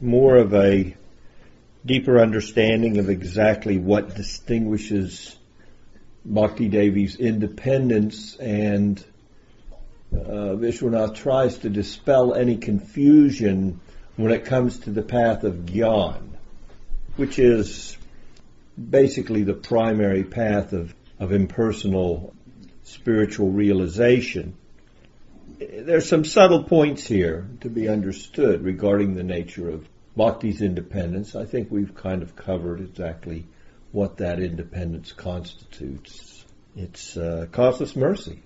more of a deeper understanding of exactly what distinguishes Bhakti Devi's independence and uh, Vishwanath tries to dispel any confusion when it comes to the path of Gyan, which is basically the primary path of, of impersonal spiritual realization. There's some subtle points here to be understood regarding the nature of Bhakti's independence. I think we've kind of covered exactly what that independence constitutes. It's uh, causeless mercy.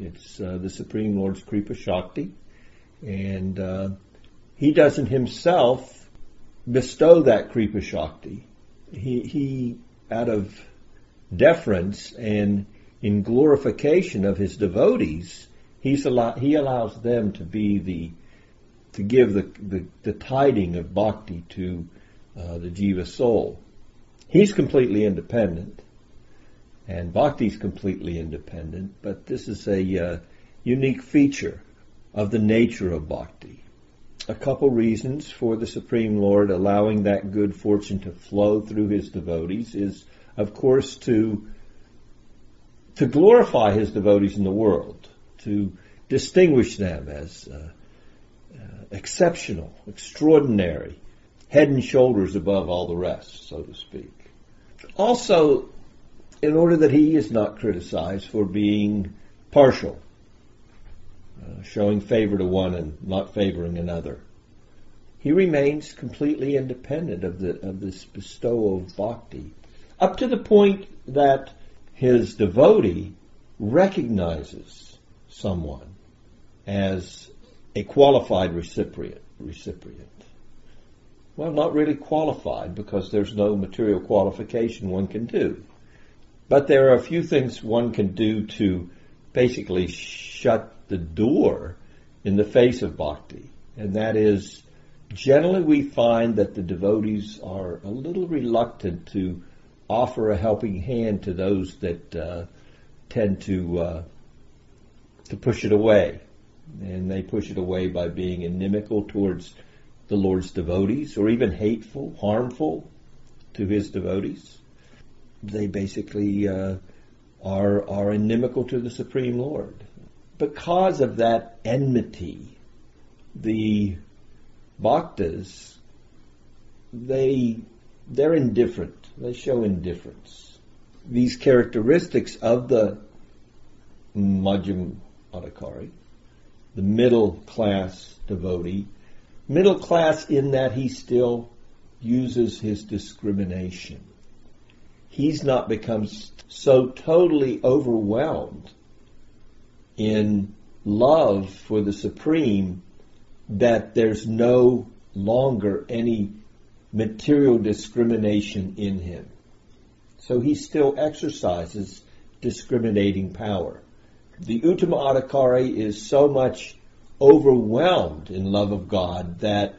It's uh, the Supreme Lord's Kripa Shakti, and uh, he doesn't himself bestow that Kripa Shakti. He, he, out of deference and in glorification of his devotees, he's allow, he allows them to be the to give the the, the tiding of bhakti to uh, the jiva soul. He's completely independent, and bhakti's completely independent. But this is a uh, unique feature of the nature of bhakti. A couple reasons for the Supreme Lord allowing that good fortune to flow through his devotees is, of course, to to glorify his devotees in the world, to distinguish them as uh, uh, exceptional, extraordinary, head and shoulders above all the rest, so to speak. Also, in order that he is not criticized for being partial, uh, showing favor to one and not favoring another. He remains completely independent of the of this bestowal of bhakti, up to the point that his devotee recognizes someone as a qualified recipient. recipient. Well, not really qualified because there's no material qualification one can do. But there are a few things one can do to basically shut the door in the face of bhakti. And that is, generally we find that the devotees are a little reluctant to offer a helping hand to those that uh, tend to uh, to push it away, and they push it away by being inimical towards the Lord's devotees, or even hateful, harmful to His devotees. They basically uh, are are inimical to the Supreme Lord. Because of that enmity, the bhaktas they they're indifferent they show indifference. These characteristics of the Madhyam Adhikari, the middle class devotee, middle class in that he still uses his discrimination. He's not become so totally overwhelmed in love for the Supreme that there's no longer any material discrimination in him. So he still exercises discriminating power. The Uttama Adhikari is so much overwhelmed in love of God that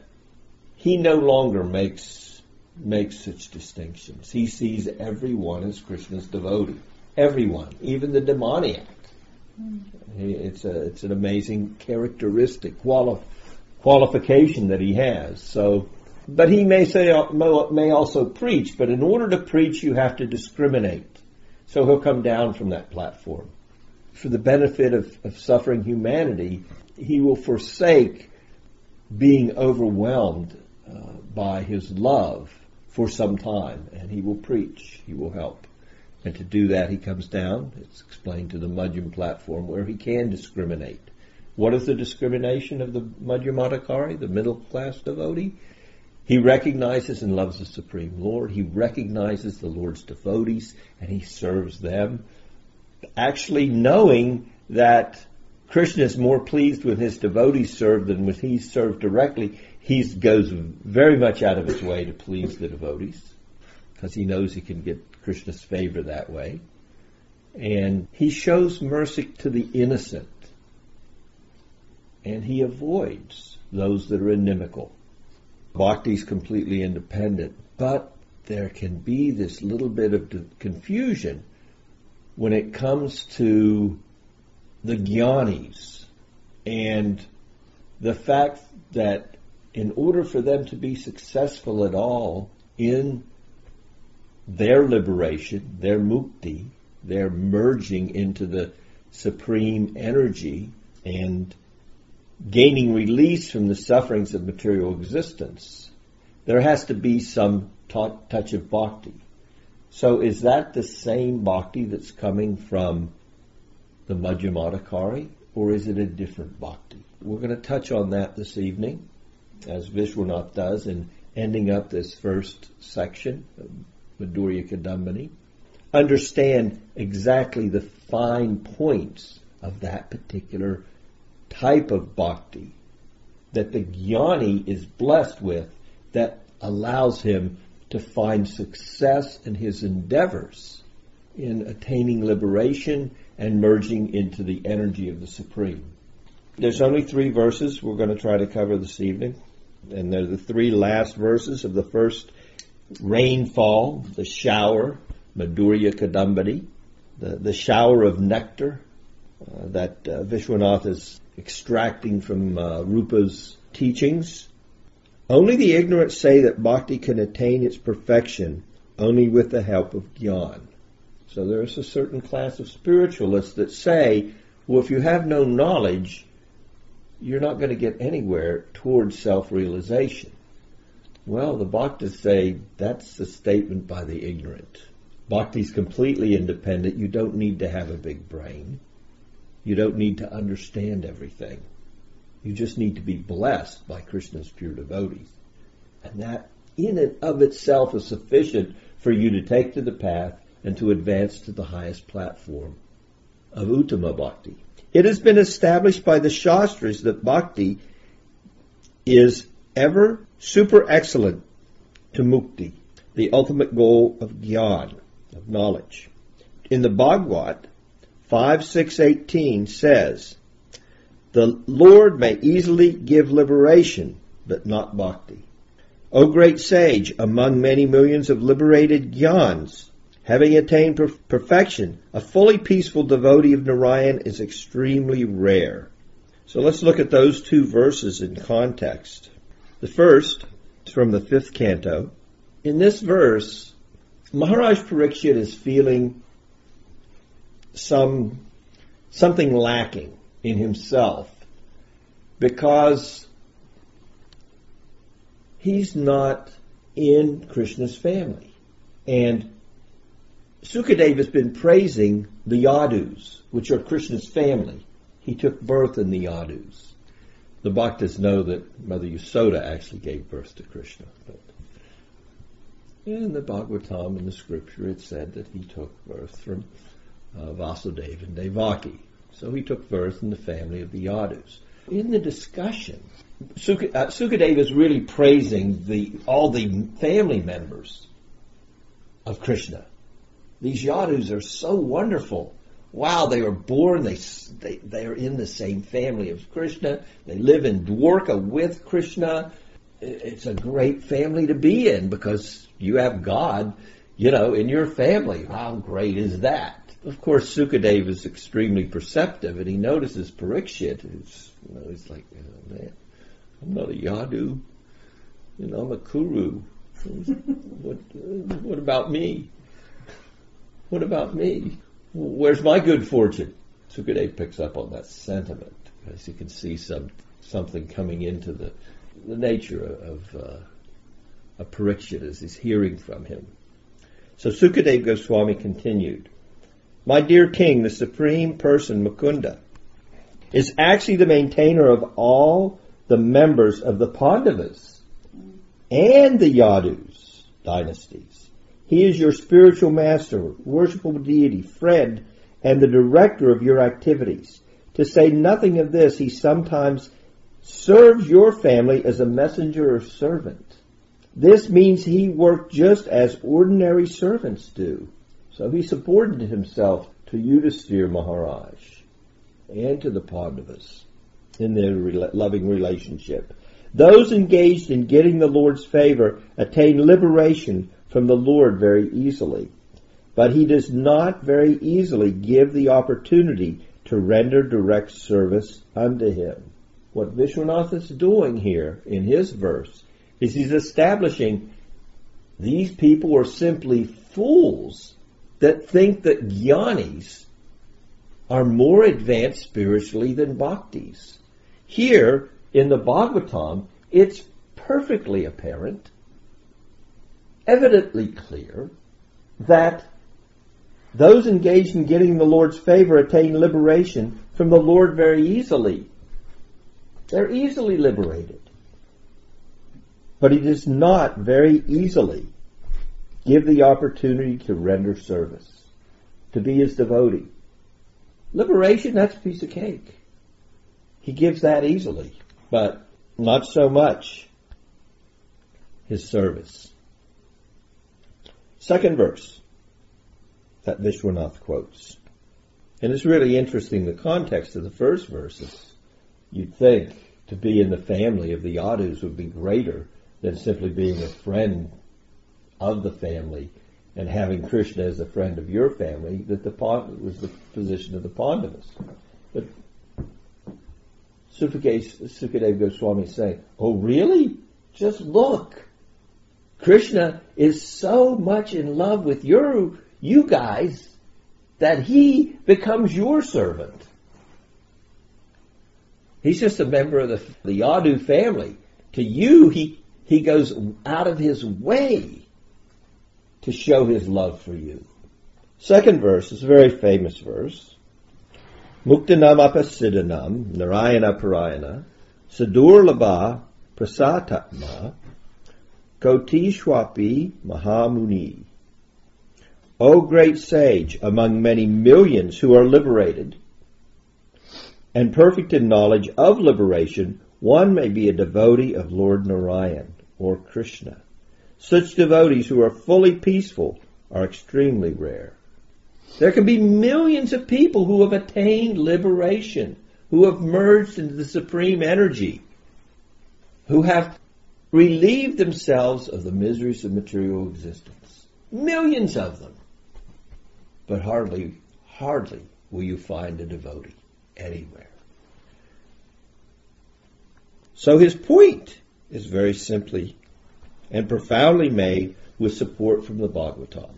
he no longer makes makes such distinctions. He sees everyone as Krishna's devotee. Everyone, even the demoniac. It's a it's an amazing characteristic quali- qualification that he has. So but he may say uh, may also preach, but in order to preach, you have to discriminate. So he'll come down from that platform. For the benefit of, of suffering humanity, he will forsake being overwhelmed uh, by his love for some time, and he will preach. He will help. And to do that, he comes down. It's explained to the Madhyam platform where he can discriminate. What is the discrimination of the Madhyamadhikari, the middle class devotee? He recognizes and loves the Supreme Lord. He recognizes the Lord's devotees and he serves them. Actually knowing that Krishna is more pleased with his devotees served than with he served directly, he goes very much out of his way to please the devotees because he knows he can get Krishna's favor that way. And he shows mercy to the innocent. And he avoids those that are inimical. Bhakti is completely independent, but there can be this little bit of confusion when it comes to the jnanis and the fact that in order for them to be successful at all in their liberation, their mukti, their merging into the supreme energy and gaining release from the sufferings of material existence, there has to be some touch of bhakti. So is that the same bhakti that's coming from the Madhyamadhikari, or is it a different bhakti? We're going to touch on that this evening, as Vishwanath does, in ending up this first section, Madhurya Kadambini. Understand exactly the fine points of that particular type of bhakti that the jnani is blessed with that allows him to find success in his endeavors in attaining liberation and merging into the energy of the Supreme. There's only three verses we're going to try to cover this evening, and they're the three last verses of the first rainfall, the shower, Madhurya Kadambini, the, the shower of nectar uh, that uh, Vishwanath is extracting from uh, Rupa's teachings. Only the ignorant say that bhakti can attain its perfection only with the help of jnana. So there is a certain class of spiritualists that say, well, if you have no knowledge, you're not going to get anywhere towards self-realization. Well, the bhaktas say that's a statement by the ignorant. Bhakti is completely independent. You don't need to have a big brain. You don't need to understand everything. You just need to be blessed by Krishna's pure devotees. And that in and of itself is sufficient for you to take to the path and to advance to the highest platform of Uttama Bhakti. It has been established by the Shastras that Bhakti is ever super excellent to Mukti, the ultimate goal of Gyan, of knowledge. In the Bhagavad, 5618 says, the Lord may easily give liberation, but not bhakti. O great sage, among many millions of liberated jnans, having attained per- perfection, a fully peaceful devotee of Narayan is extremely rare. So let's look at those two verses in context. The first is from the fifth canto. In this verse, Maharaj Parikshit is feeling some something lacking in himself because he's not in Krishna's family. And Sukadeva has been praising the Yadus, which are Krishna's family. He took birth in the Yadus. The Bhaktas know that Mother Yasoda actually gave birth to Krishna. But in the Bhagavatam, in the scripture, it said that he took birth from uh, Vasudeva and Devaki. So he took birth in the family of the Yadus. In the discussion, uh, Sukadeva is really praising the all the family members of Krishna. These Yadus are so wonderful. Wow, they were born, they, they, they are in the same family of Krishna. They live in Dwarka with Krishna. It's a great family to be in because you have God, you know, in your family. How great is that? Of course, Sukadeva is extremely perceptive, and he notices Parikshit, who's, you know, he's like, oh, man, I'm not a Yadu, you know, I'm a Kuru. what, what about me? What about me? Where's my good fortune? Sukadeva picks up on that sentiment because he can see some something coming into the the nature of uh, a Parikshit as he's hearing from him. So Sukadeva Goswami continued. My dear king, the supreme person, Mukunda, is actually the maintainer of all the members of the Pandavas and the Yadus dynasties. He is your spiritual master, worshipful deity, friend, and the director of your activities. To say nothing of this, he sometimes serves your family as a messenger or servant. This means he worked just as ordinary servants do. So he subordinated himself to Yudhisthira Maharaj and to the Pandavas in their loving relationship. Those engaged in getting the Lord's favor attain liberation from the Lord very easily. But he does not very easily give the opportunity to render direct service unto him. What Vishwanath is doing here in his verse is he's establishing these people are simply fools that think that jnanis are more advanced spiritually than bhaktis. Here in the Bhagavatam, it's perfectly apparent, evidently clear, that those engaged in getting the Lord's favor attain liberation from the Lord very easily. They're easily liberated. But it is not very easily give the opportunity to render service, to be his devotee. Liberation, that's a piece of cake. He gives that easily, but not so much his service. Second verse that Vishwanath quotes. And it's really interesting the context of the first verses. You'd think to be in the family of the Yadus would be greater than simply being a friend of the family and having Krishna as a friend of your family, that the was the position of the Pandavas. But Sukadev Goswami is saying, oh really? Just look. Krishna is so much in love with your, you guys that he becomes your servant. He's just a member of the, the Yadu family. To you, he, he goes out of his way to show his love for you. Second verse is a very famous verse. Muktanam apasidanam, Narayana Parayana, Sadur Labha Prasatatma, Kotishwapi Mahamuni. O great sage, among many millions who are liberated, and perfect in knowledge of liberation, one may be a devotee of Lord Narayan or Krishna. Such devotees who are fully peaceful are extremely rare. There can be millions of people who have attained liberation, who have merged into the supreme energy, who have relieved themselves of the miseries of material existence. Millions of them. But hardly, hardly will you find a devotee anywhere. So his point is very simply and profoundly made with support from the Bhagavatam.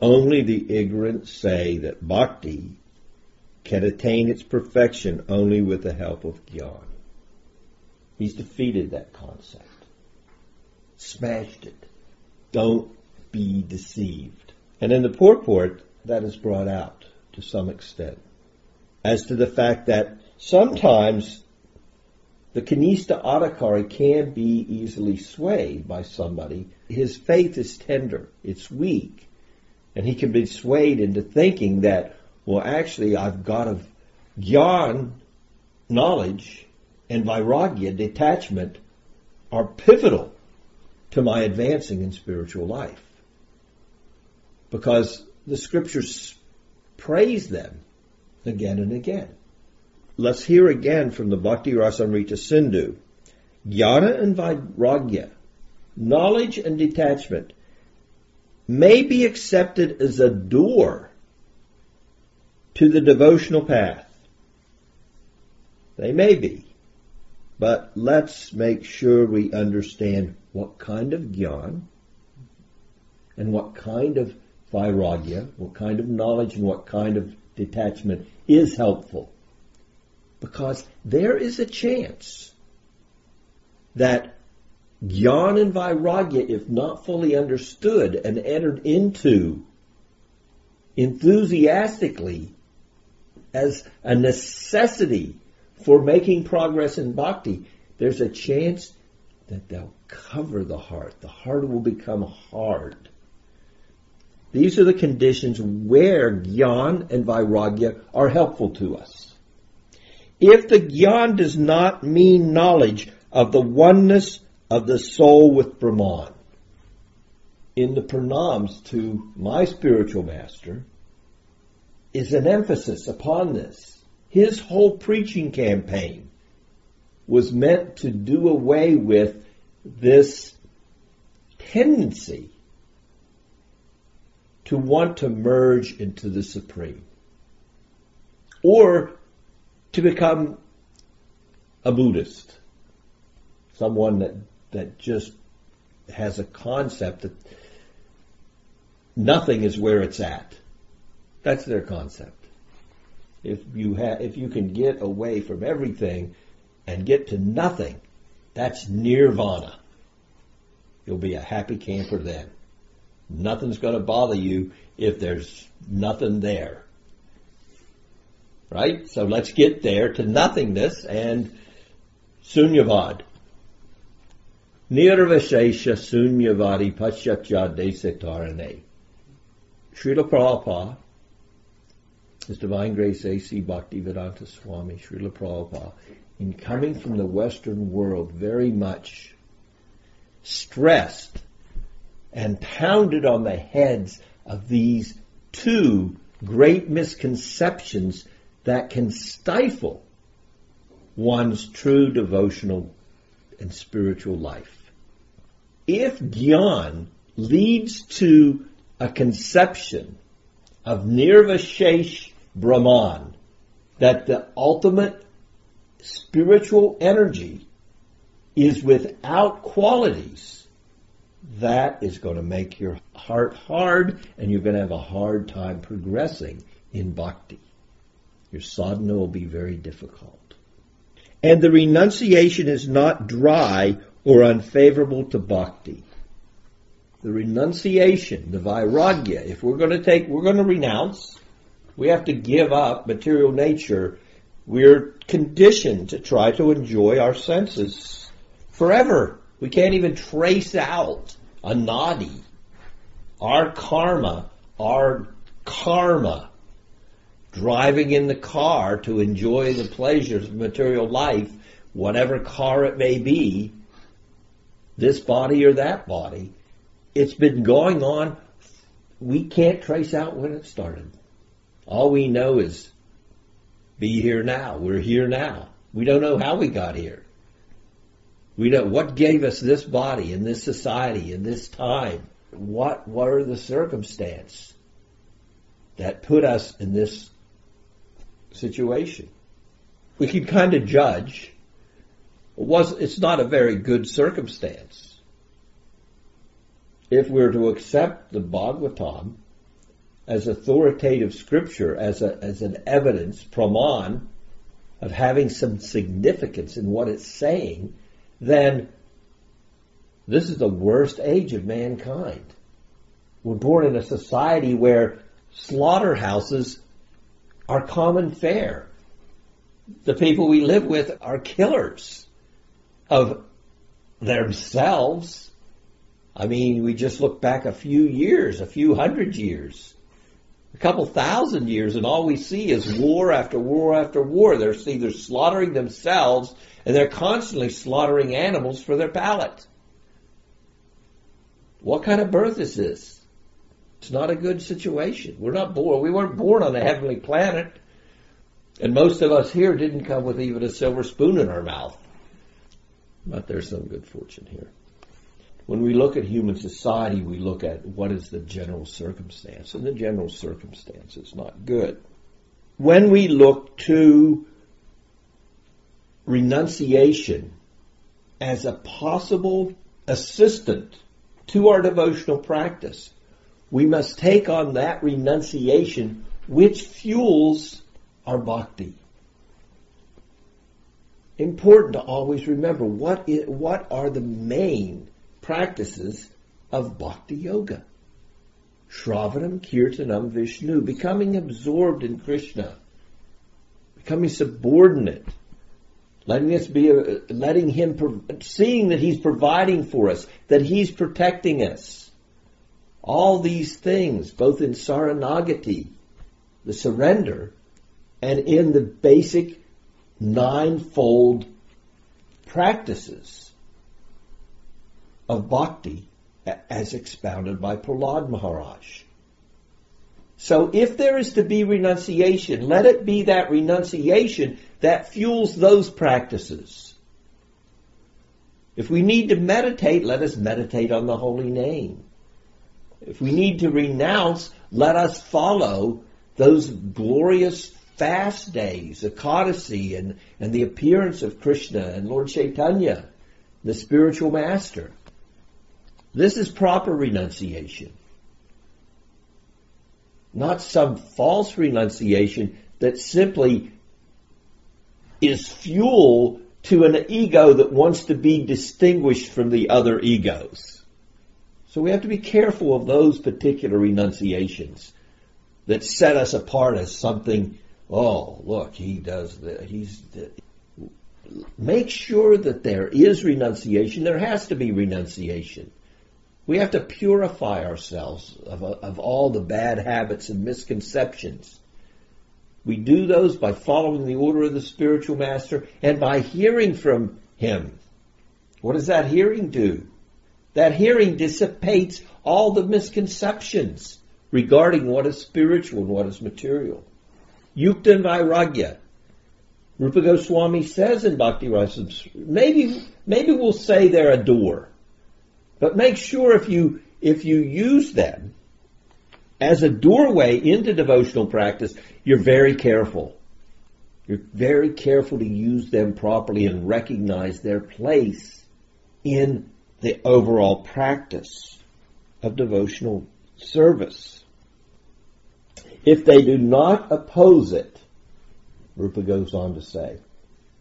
Only the ignorant say that bhakti can attain its perfection only with the help of jnana. He's defeated that concept. Smashed it. Don't be deceived. And in the purport, that is brought out to some extent as to the fact that sometimes the kanista adhikari can be easily swayed by somebody. His faith is tender, it's weak, and he can be swayed into thinking that, well, actually, I've got a gyan, knowledge, and vairagya, detachment, are pivotal to my advancing in spiritual life. Because the scriptures praise them again and again. Let's hear again from the Bhakti Rasamrita Sindhu. Jnana and Vairagya, knowledge and detachment, may be accepted as a door to the devotional path. They may be. But let's make sure we understand what kind of jnana and what kind of vairagya, what kind of knowledge and what kind of detachment is helpful because there is a chance that Gyan and Vairagya, if not fully understood and entered into enthusiastically as a necessity for making progress in bhakti, there's a chance that they'll cover the heart. The heart will become hard. These are the conditions where Gyan and Vairagya are helpful to us. If the gyan does not mean knowledge of the oneness of the soul with Brahman. In the pranams to my spiritual master is an emphasis upon this. His whole preaching campaign was meant to do away with this tendency to want to merge into the Supreme or to become a Buddhist, someone that, that just has a concept that nothing is where it's at. That's their concept. If you if you can get away from everything and get to nothing, that's nirvana. You'll be a happy camper then. Nothing's going to bother you if there's nothing there. Right? So let's get there to nothingness and sunyavad. Nirvashesha sunyavadi paschatya desetarane. Srila Prabhupada, His Divine Grace A.C. Bhaktivedanta Swami, Srila Prabhupada, in coming from the Western world very much stressed and pounded on the heads of these two great misconceptions that can stifle one's true devotional and spiritual life. If Gyan leads to a conception of Nirvashesh Brahman, that the ultimate spiritual energy is without qualities, that is going to make your heart hard and you're going to have a hard time progressing in bhakti. Your sadhana will be very difficult. And the renunciation is not dry or unfavorable to bhakti. The renunciation, the vairagya, if we're going to take, we're going to renounce, we have to give up material nature. We're conditioned to try to enjoy our senses forever. We can't even trace out a nadi. Our karma, our karma, driving in the car to enjoy the pleasures of material life, whatever car it may be, this body or that body, it's been going on. We can't trace out when it started. All we know is be here now. We're here now. We don't know how we got here. We know what gave us this body in this society in this time. What were the circumstance that put us in this situation? We can kind of judge. It was, it's not a very good circumstance. If we're to accept the Bhagavatam as authoritative scripture, as, a, as an evidence, praman, of having some significance in what it's saying, then this is the worst age of mankind. We're born in a society where slaughterhouses are common fare. The people we live with are killers of themselves. I mean, we just look back a few years, a few hundred years, a couple thousand years, and all we see is war after war after war. They're either slaughtering themselves and they're constantly slaughtering animals for their palate. What kind of birth is this? It's not a good situation. We're not born. We weren't born on a heavenly planet. And most of us here didn't come with even a silver spoon in our mouth. But there's some good fortune here. When we look at human society, we look at what is the general circumstance, and the general circumstance is not good. When we look to renunciation as a possible assistant to our devotional practice. We must take on that renunciation which fuels our bhakti. Important to always remember what, is, what are the main practices of bhakti yoga. Shravanam, Kirtanam, Vishnu, becoming absorbed in Krishna, becoming subordinate letting us be, letting him, seeing that he's providing for us, that he's protecting us. All these things, both in Saranagati, the surrender, and in the basic ninefold practices of bhakti as expounded by Prahlad Maharaj. So if there is to be renunciation, let it be that renunciation that fuels those practices. If we need to meditate, let us meditate on the holy name. If we need to renounce, let us follow those glorious fast days, Ekadasi and, and the appearance of Krishna and Lord Chaitanya, the spiritual master. This is proper renunciation. Not some false renunciation that simply is fuel to an ego that wants to be distinguished from the other egos. So we have to be careful of those particular renunciations that set us apart as something, oh, look, he does that. He's, make sure that there is renunciation. There has to be renunciation. We have to purify ourselves of, of all the bad habits and misconceptions. We do those by following the order of the spiritual master and by hearing from him. What does that hearing do? That hearing dissipates all the misconceptions regarding what is spiritual and what is material. Yukta and Vairagya. Rupa Goswami says in Bhakti Rasa, maybe, maybe we'll say they're a door. But make sure if you, if you use them as a doorway into devotional practice, you're very careful. You're very careful to use them properly and recognize their place in the overall practice of devotional service. If they do not oppose it, Rupa goes on to say,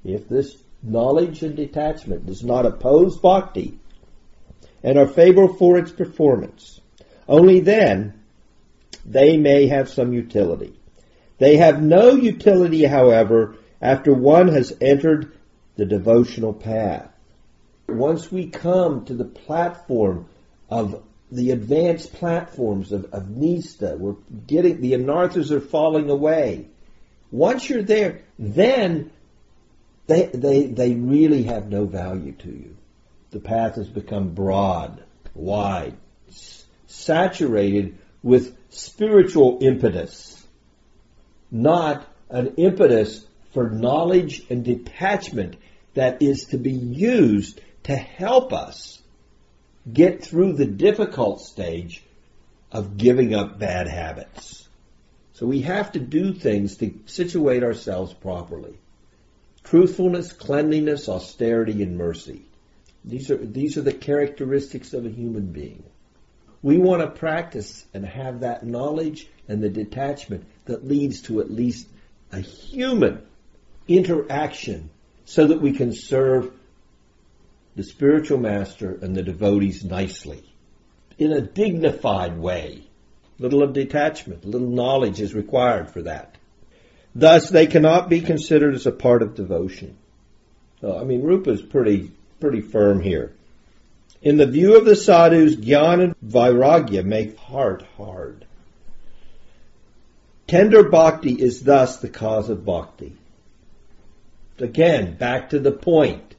if this knowledge and detachment does not oppose bhakti, and are favorable for its performance. Only then they may have some utility. They have no utility, however, after one has entered the devotional path. Once we come to the platform of the advanced platforms of, of Nista, we're getting, the anarthas are falling away. Once you're there, then they, they, they really have no value to you the path has become broad, wide, saturated with spiritual impetus, not an impetus for knowledge and detachment that is to be used to help us get through the difficult stage of giving up bad habits. So we have to do things to situate ourselves properly. Truthfulness, cleanliness, austerity, and mercy. These are, these are the characteristics of a human being. We want to practice and have that knowledge and the detachment that leads to at least a human interaction so that we can serve the spiritual master and the devotees nicely in a dignified way. Little of detachment, little knowledge is required for that. Thus, they cannot be considered as a part of devotion. So, I mean, Rupa is pretty pretty firm here. In the view of the sadhus, jnana and vairagya make heart hard. Tender bhakti is thus the cause of bhakti. Again, back to the point.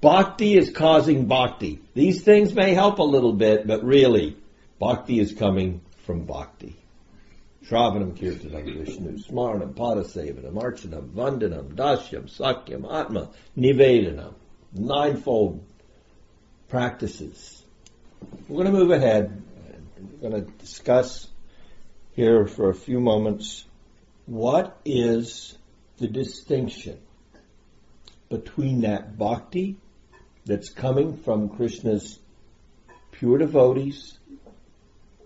Bhakti is causing bhakti. These things may help a little bit, but really, bhakti is coming from bhakti. Shravanam Kirtanam Vishnu, Smaranam Padasevanam Archanam Vandanam Dashyam Sakyam Atma Nivedanam ninefold practices. We're going to move ahead. We're going to discuss here for a few moments what is the distinction between that bhakti that's coming from Krishna's pure devotees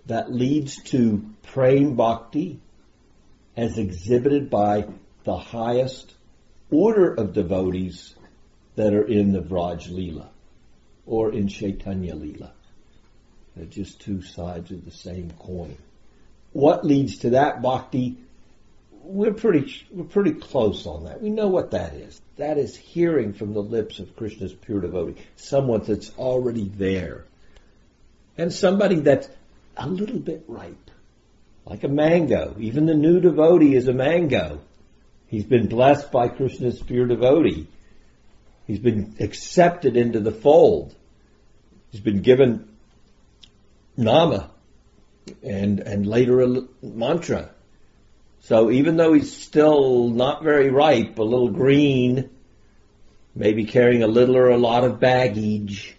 that leads to praying bhakti as exhibited by the highest order of devotees that are in the Vraj Leela or in Chaitanya Leela. They're just two sides of the same coin. What leads to that bhakti? We're pretty, we're pretty close on that. We know what that is. That is hearing from the lips of Krishna's pure devotee, someone that's already there. And somebody that's a little bit ripe. Like a mango. Even the new devotee is a mango. He's been blessed by Krishna's pure devotee. He's been accepted into the fold. He's been given nama and, and later a mantra. So even though he's still not very ripe, a little green, maybe carrying a little or a lot of baggage,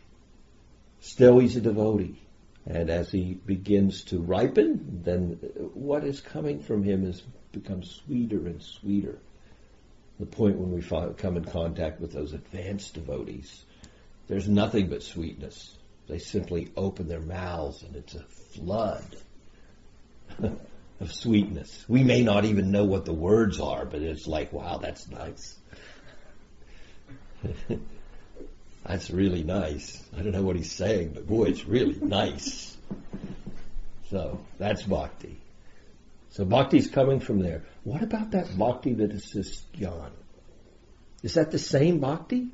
still he's a devotee. And as he begins to ripen, then what is coming from him is becomes sweeter and sweeter. The point when we come in contact with those advanced devotees, there's nothing but sweetness. They simply open their mouths and it's a flood of sweetness. We may not even know what the words are, but it's like, wow, that's nice. that's really nice. I don't know what he's saying, but boy, it's really nice. So that's bhakti. So bhakti's coming from there. What about that bhakti that assists jnana? Is that the same bhakti?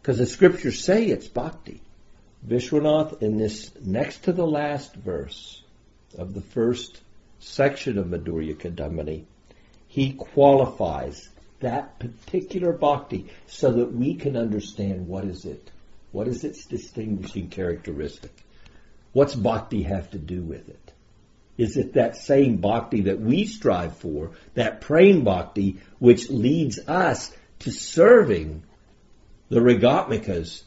Because the scriptures say it's bhakti. Vishwanath, in this next to the last verse of the first section of Madhurya Kadambini, he qualifies that particular bhakti so that we can understand what is it. What is its distinguishing characteristic? What's bhakti have to do with it? Is it that same bhakti that we strive for, that praying bhakti, which leads us to serving the Ragatmikas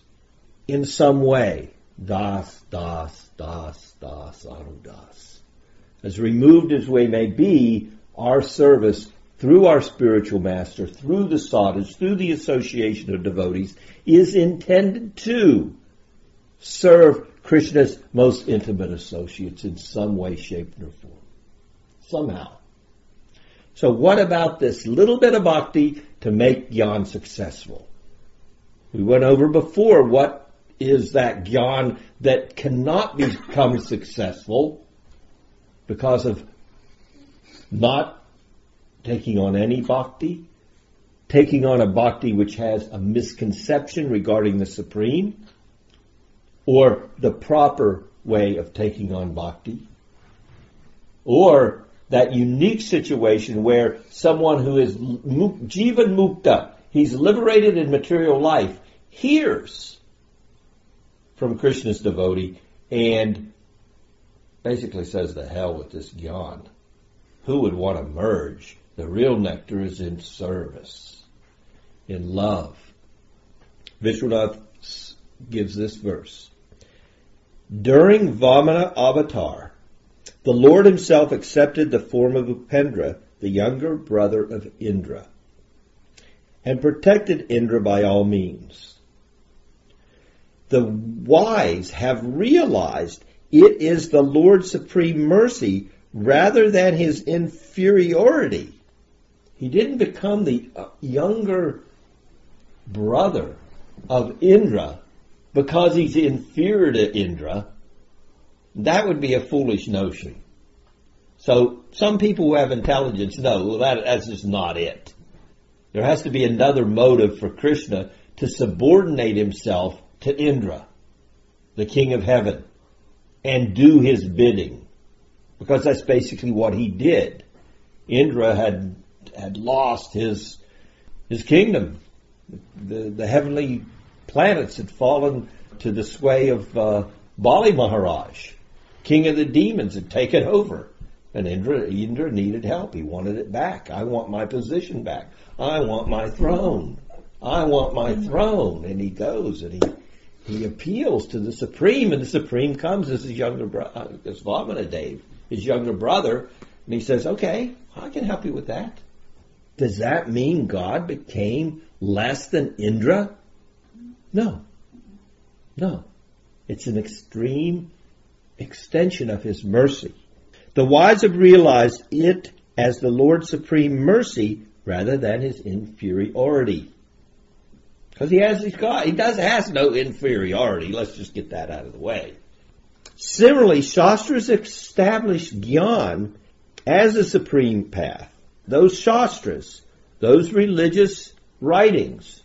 in some way? Das, das, das, das, anudas. As removed as we may be, our service through our spiritual master, through the sadhus, through the association of devotees, is intended to serve Krishna's most intimate associates in some way, shape, or form. Somehow. So what about this little bit of bhakti to make Gyan successful? We went over before what is that Gyan that cannot become successful because of not taking on any bhakti, taking on a bhakti which has a misconception regarding the Supreme, or the proper way of taking on bhakti, or that unique situation where someone who is jivan mukta, he's liberated in material life, hears from Krishna's devotee and basically says, the hell with this gyan. Who would want to merge? The real nectar is in service, in love. Vishwanath gives this verse. During Vamana avatar, the Lord himself accepted the form of Upendra, the younger brother of Indra, and protected Indra by all means. The wise have realized it is the Lord's supreme mercy rather than his inferiority. He didn't become the uh, younger brother of Indra because he's inferior to Indra, that would be a foolish notion. So some people who have intelligence know that, that's just not it. There has to be another motive for Krishna to subordinate himself to Indra, the king of heaven, and do his bidding. Because that's basically what he did. Indra had, had lost his, his kingdom. The, the heavenly planets had fallen to the sway of uh, Bali Maharaj, king of the demons, had taken over. And Indra, Indra needed help. He wanted it back. I want my position back. I want my throne. I want my throne. And he goes and he he appeals to the Supreme, and the Supreme comes as his younger brother, uh, as Vamanadev, his younger brother, and he says, "Okay, I can help you with that." Does that mean God became less than Indra? No. No. It's an extreme extension of His mercy. The wise have realized it as the Lord's supreme mercy rather than His inferiority. Because he has, he's got, he does has no inferiority. Let's just get that out of the way. Similarly, Shastras established Gyan as a supreme path. Those Shastras, those religious writings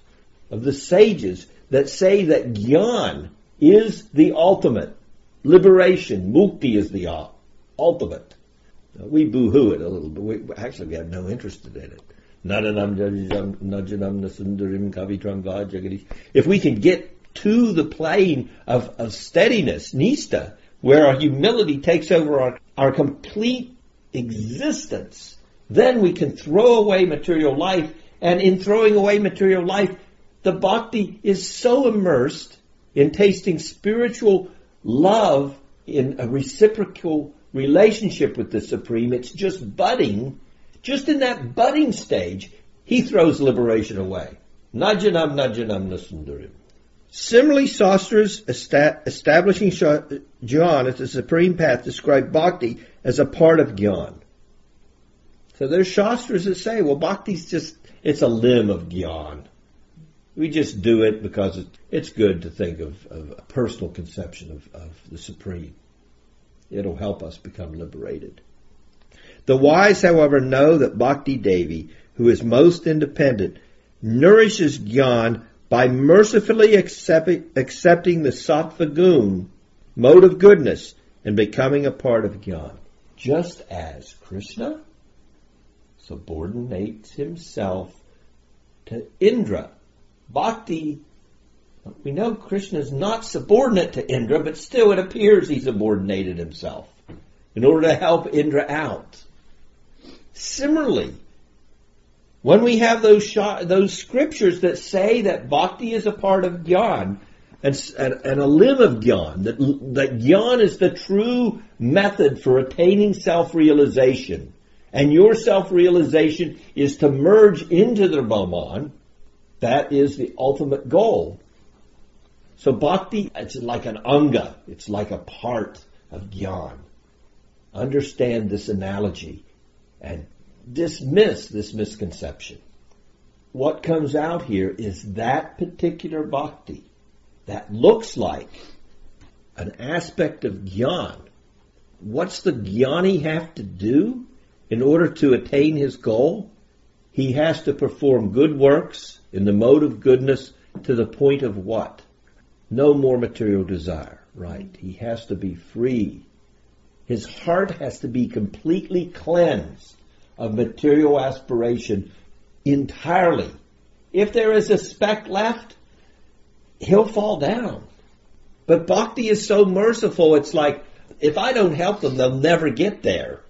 of the sages that say that Gyan is the ultimate. Liberation, mukti is the ultimate. We boo-hoo it a little bit. We, actually, we have no interest in it. If we can get to the plane of, of steadiness, nista, where our humility takes over our, our complete existence, then we can throw away material life. And in throwing away material life, the bhakti is so immersed in tasting spiritual love in a reciprocal relationship with the Supreme. It's just budding. Just in that budding stage, he throws liberation away. Najanam najanam nasundarim. Similarly, Shastra's establishing Jnana as the supreme path describe bhakti as a part of Gyan. So there's Shastras that say, well, bhakti's just, it's a limb of Gyan. We just do it because it's good to think of, of a personal conception of, of the Supreme. It'll help us become liberated. The wise, however, know that Bhakti Devi, who is most independent, nourishes Gyan by mercifully accept, accepting the sattva gun, mode of goodness, and becoming a part of Gyan. Just as Krishna subordinates himself to Indra. Bhakti, we know Krishna is not subordinate to Indra, but still it appears he subordinated himself in order to help Indra out. Similarly, when we have those those scriptures that say that bhakti is a part of gyan and, and, a limb of gyan, that, that gyan is the true method for attaining self-realization, and your self-realization is to merge into the Brahman, that is the ultimate goal. So bhakti, it's like an anga. It's like a part of gyan. Understand this analogy and dismiss this misconception. What comes out here is that particular bhakti that looks like an aspect of gyan. What's the jnani have to do? in order to attain his goal, he has to perform good works in the mode of goodness to the point of what? No more material desire, right? He has to be free. His heart has to be completely cleansed of material aspiration entirely. If there is a speck left, he'll fall down. But bhakti is so merciful, it's like, if I don't help them, they'll never get there.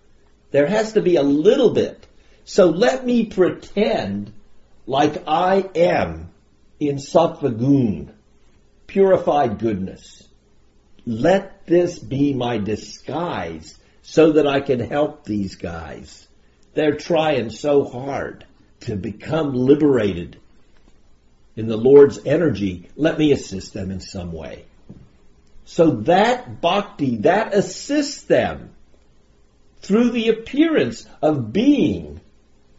There has to be a little bit. So let me pretend like I am in sattva purified goodness. Let this be my disguise so that I can help these guys. They're trying so hard to become liberated in the Lord's energy. Let me assist them in some way. So that bhakti, that assists them through the appearance of being,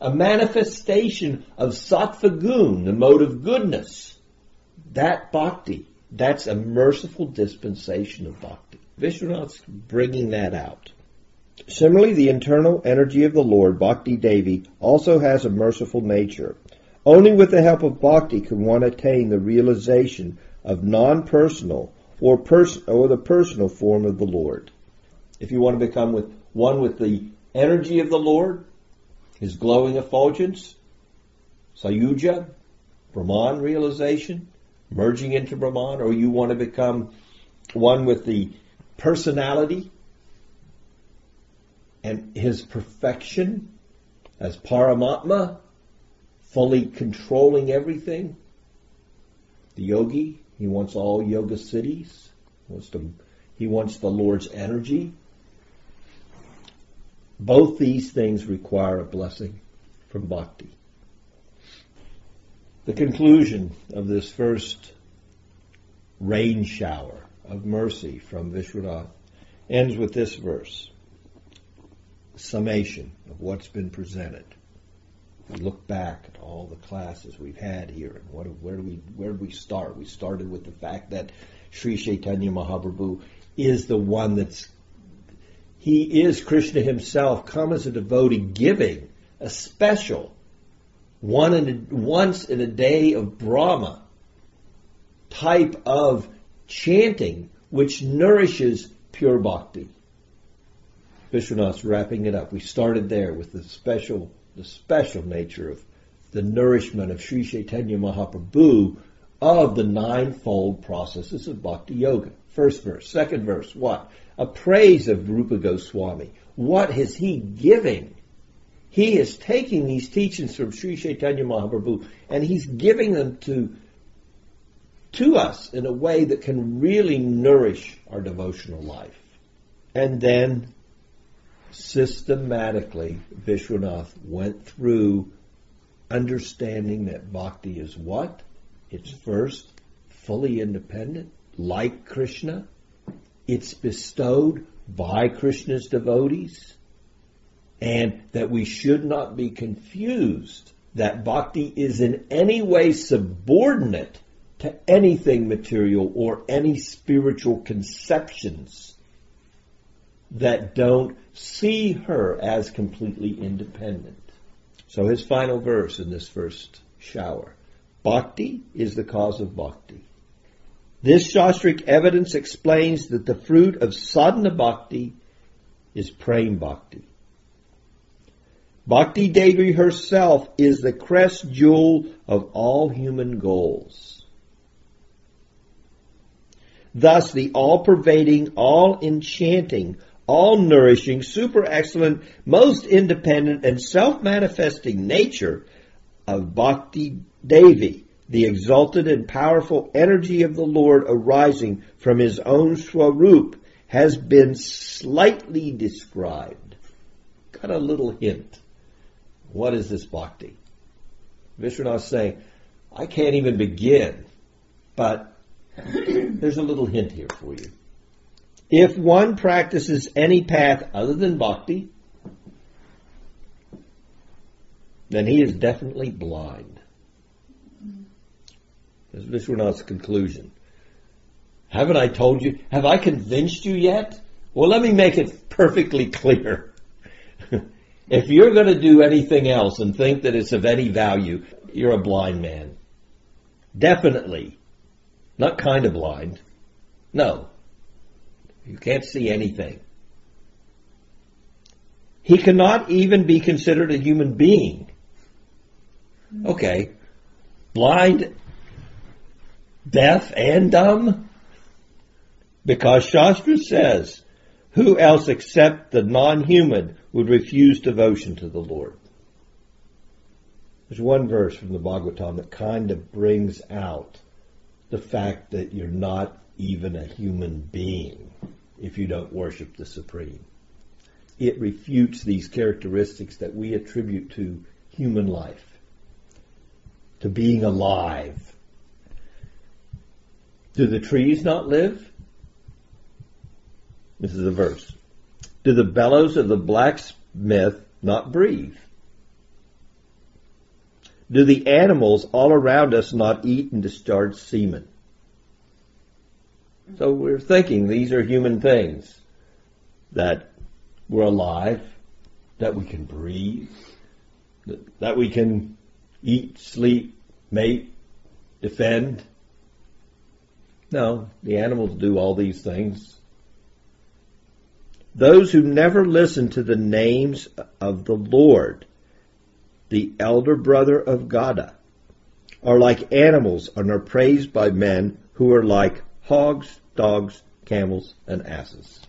a manifestation of sattva gun, the mode of goodness. That bhakti, that's a merciful dispensation of bhakti. Vishwanath's bringing that out. Similarly, the internal energy of the Lord, Bhakti Devi, also has a merciful nature. Only with the help of bhakti can one attain the realization of non-personal or, pers- or the personal form of the Lord. If you want to become with one with the energy of the Lord, his glowing effulgence, Sayuja, Brahman realization, merging into Brahman, or you want to become one with the personality and his perfection as Paramatma, fully controlling everything. The yogi, he wants all yoga siddhis. Wants to, he wants the Lord's energy. Both these things require a blessing from bhakti. The conclusion of this first rain shower of mercy from Vishwanath ends with this verse. Summation of what's been presented. We look back at all the classes we've had here and what, where do we where do we start? We started with the fact that Sri Chaitanya Mahaprabhu is the one that's he is Krishna himself come as a devotee giving a special one in a, once in a day of Brahma type of chanting which nourishes pure bhakti. Vishwanath's wrapping it up. We started there with the special, the special nature of the nourishment of Sri Chaitanya Mahaprabhu of the ninefold processes of bhakti yoga. First verse, second verse, what? A praise of Rupa Goswami. What is he giving? He is taking these teachings from Sri Chaitanya Mahaprabhu and he's giving them to to us in a way that can really nourish our devotional life. And then systematically Vishwanath went through understanding that bhakti is what? It's first fully independent, like Krishna. It's bestowed by Krishna's devotees. And that we should not be confused that bhakti is in any way subordinate to anything material or any spiritual conceptions that don't see her as completely independent. So his final verse in this first shower. Bhakti is the cause of bhakti. This Shastric evidence explains that the fruit of sadhana bhakti is prem bhakti. Bhakti Devi herself is the crest jewel of all human goals. Thus, the all-pervading, all-enchanting, all-nourishing, super excellent, most independent, and self-manifesting nature of Bhakti Devi, the exalted and powerful energy of the Lord arising from his own Swarup, has been slightly described. Got a little hint. What is this bhakti? Vishwanath saying, I can't even begin, but there's a little hint here for you. If one practices any path other than bhakti, then he is definitely blind. This is Vishwanath's conclusion. Haven't I told you? Have I convinced you yet? Well, let me make it perfectly clear. If you're going to do anything else and think that it's of any value, you're a blind man. Definitely. Not kind of blind. No. You can't see anything. He cannot even be considered a human being. Okay. Blind, deaf, and dumb? Because Shastra says, who else except the non-human would refuse devotion to the Lord? There's one verse from the Bhagavatam that kind of brings out the fact that you're not even a human being if you don't worship the Supreme. It refutes these characteristics that we attribute to human life, to being alive. Do the trees not live? This is a verse. Do the bellows of the blacksmith not breathe? Do the animals all around us not eat and discharge semen? So we're thinking these are human things that we're alive, that we can breathe, that we can eat, sleep, mate, defend. No, the animals do all these things. Those who never listen to the names of the Lord the elder brother of Gada, are like animals and are praised by men who are like hogs, dogs, camels, and asses.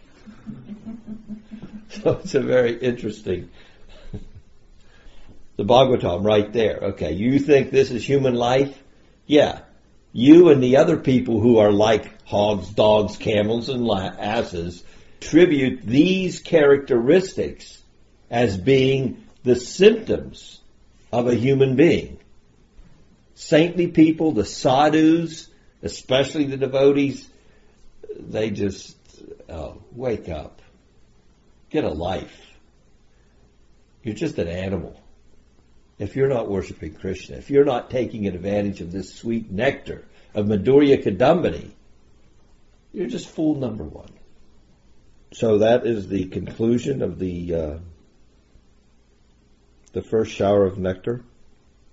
so it's a very interesting. the Bhagavatam right there. Okay, you think this is human life? Yeah. You and the other people who are like hogs, dogs, camels, and asses tribute these characteristics as being the symptoms of a human being. Saintly people, the sadhus, especially the devotees, they just oh, wake up, get a life. You're just an animal. If you're not worshiping Krishna, if you're not taking advantage of this sweet nectar of Madhurya Kadambini, you're just fool number one. So that is the conclusion of the uh, the first shower of nectar.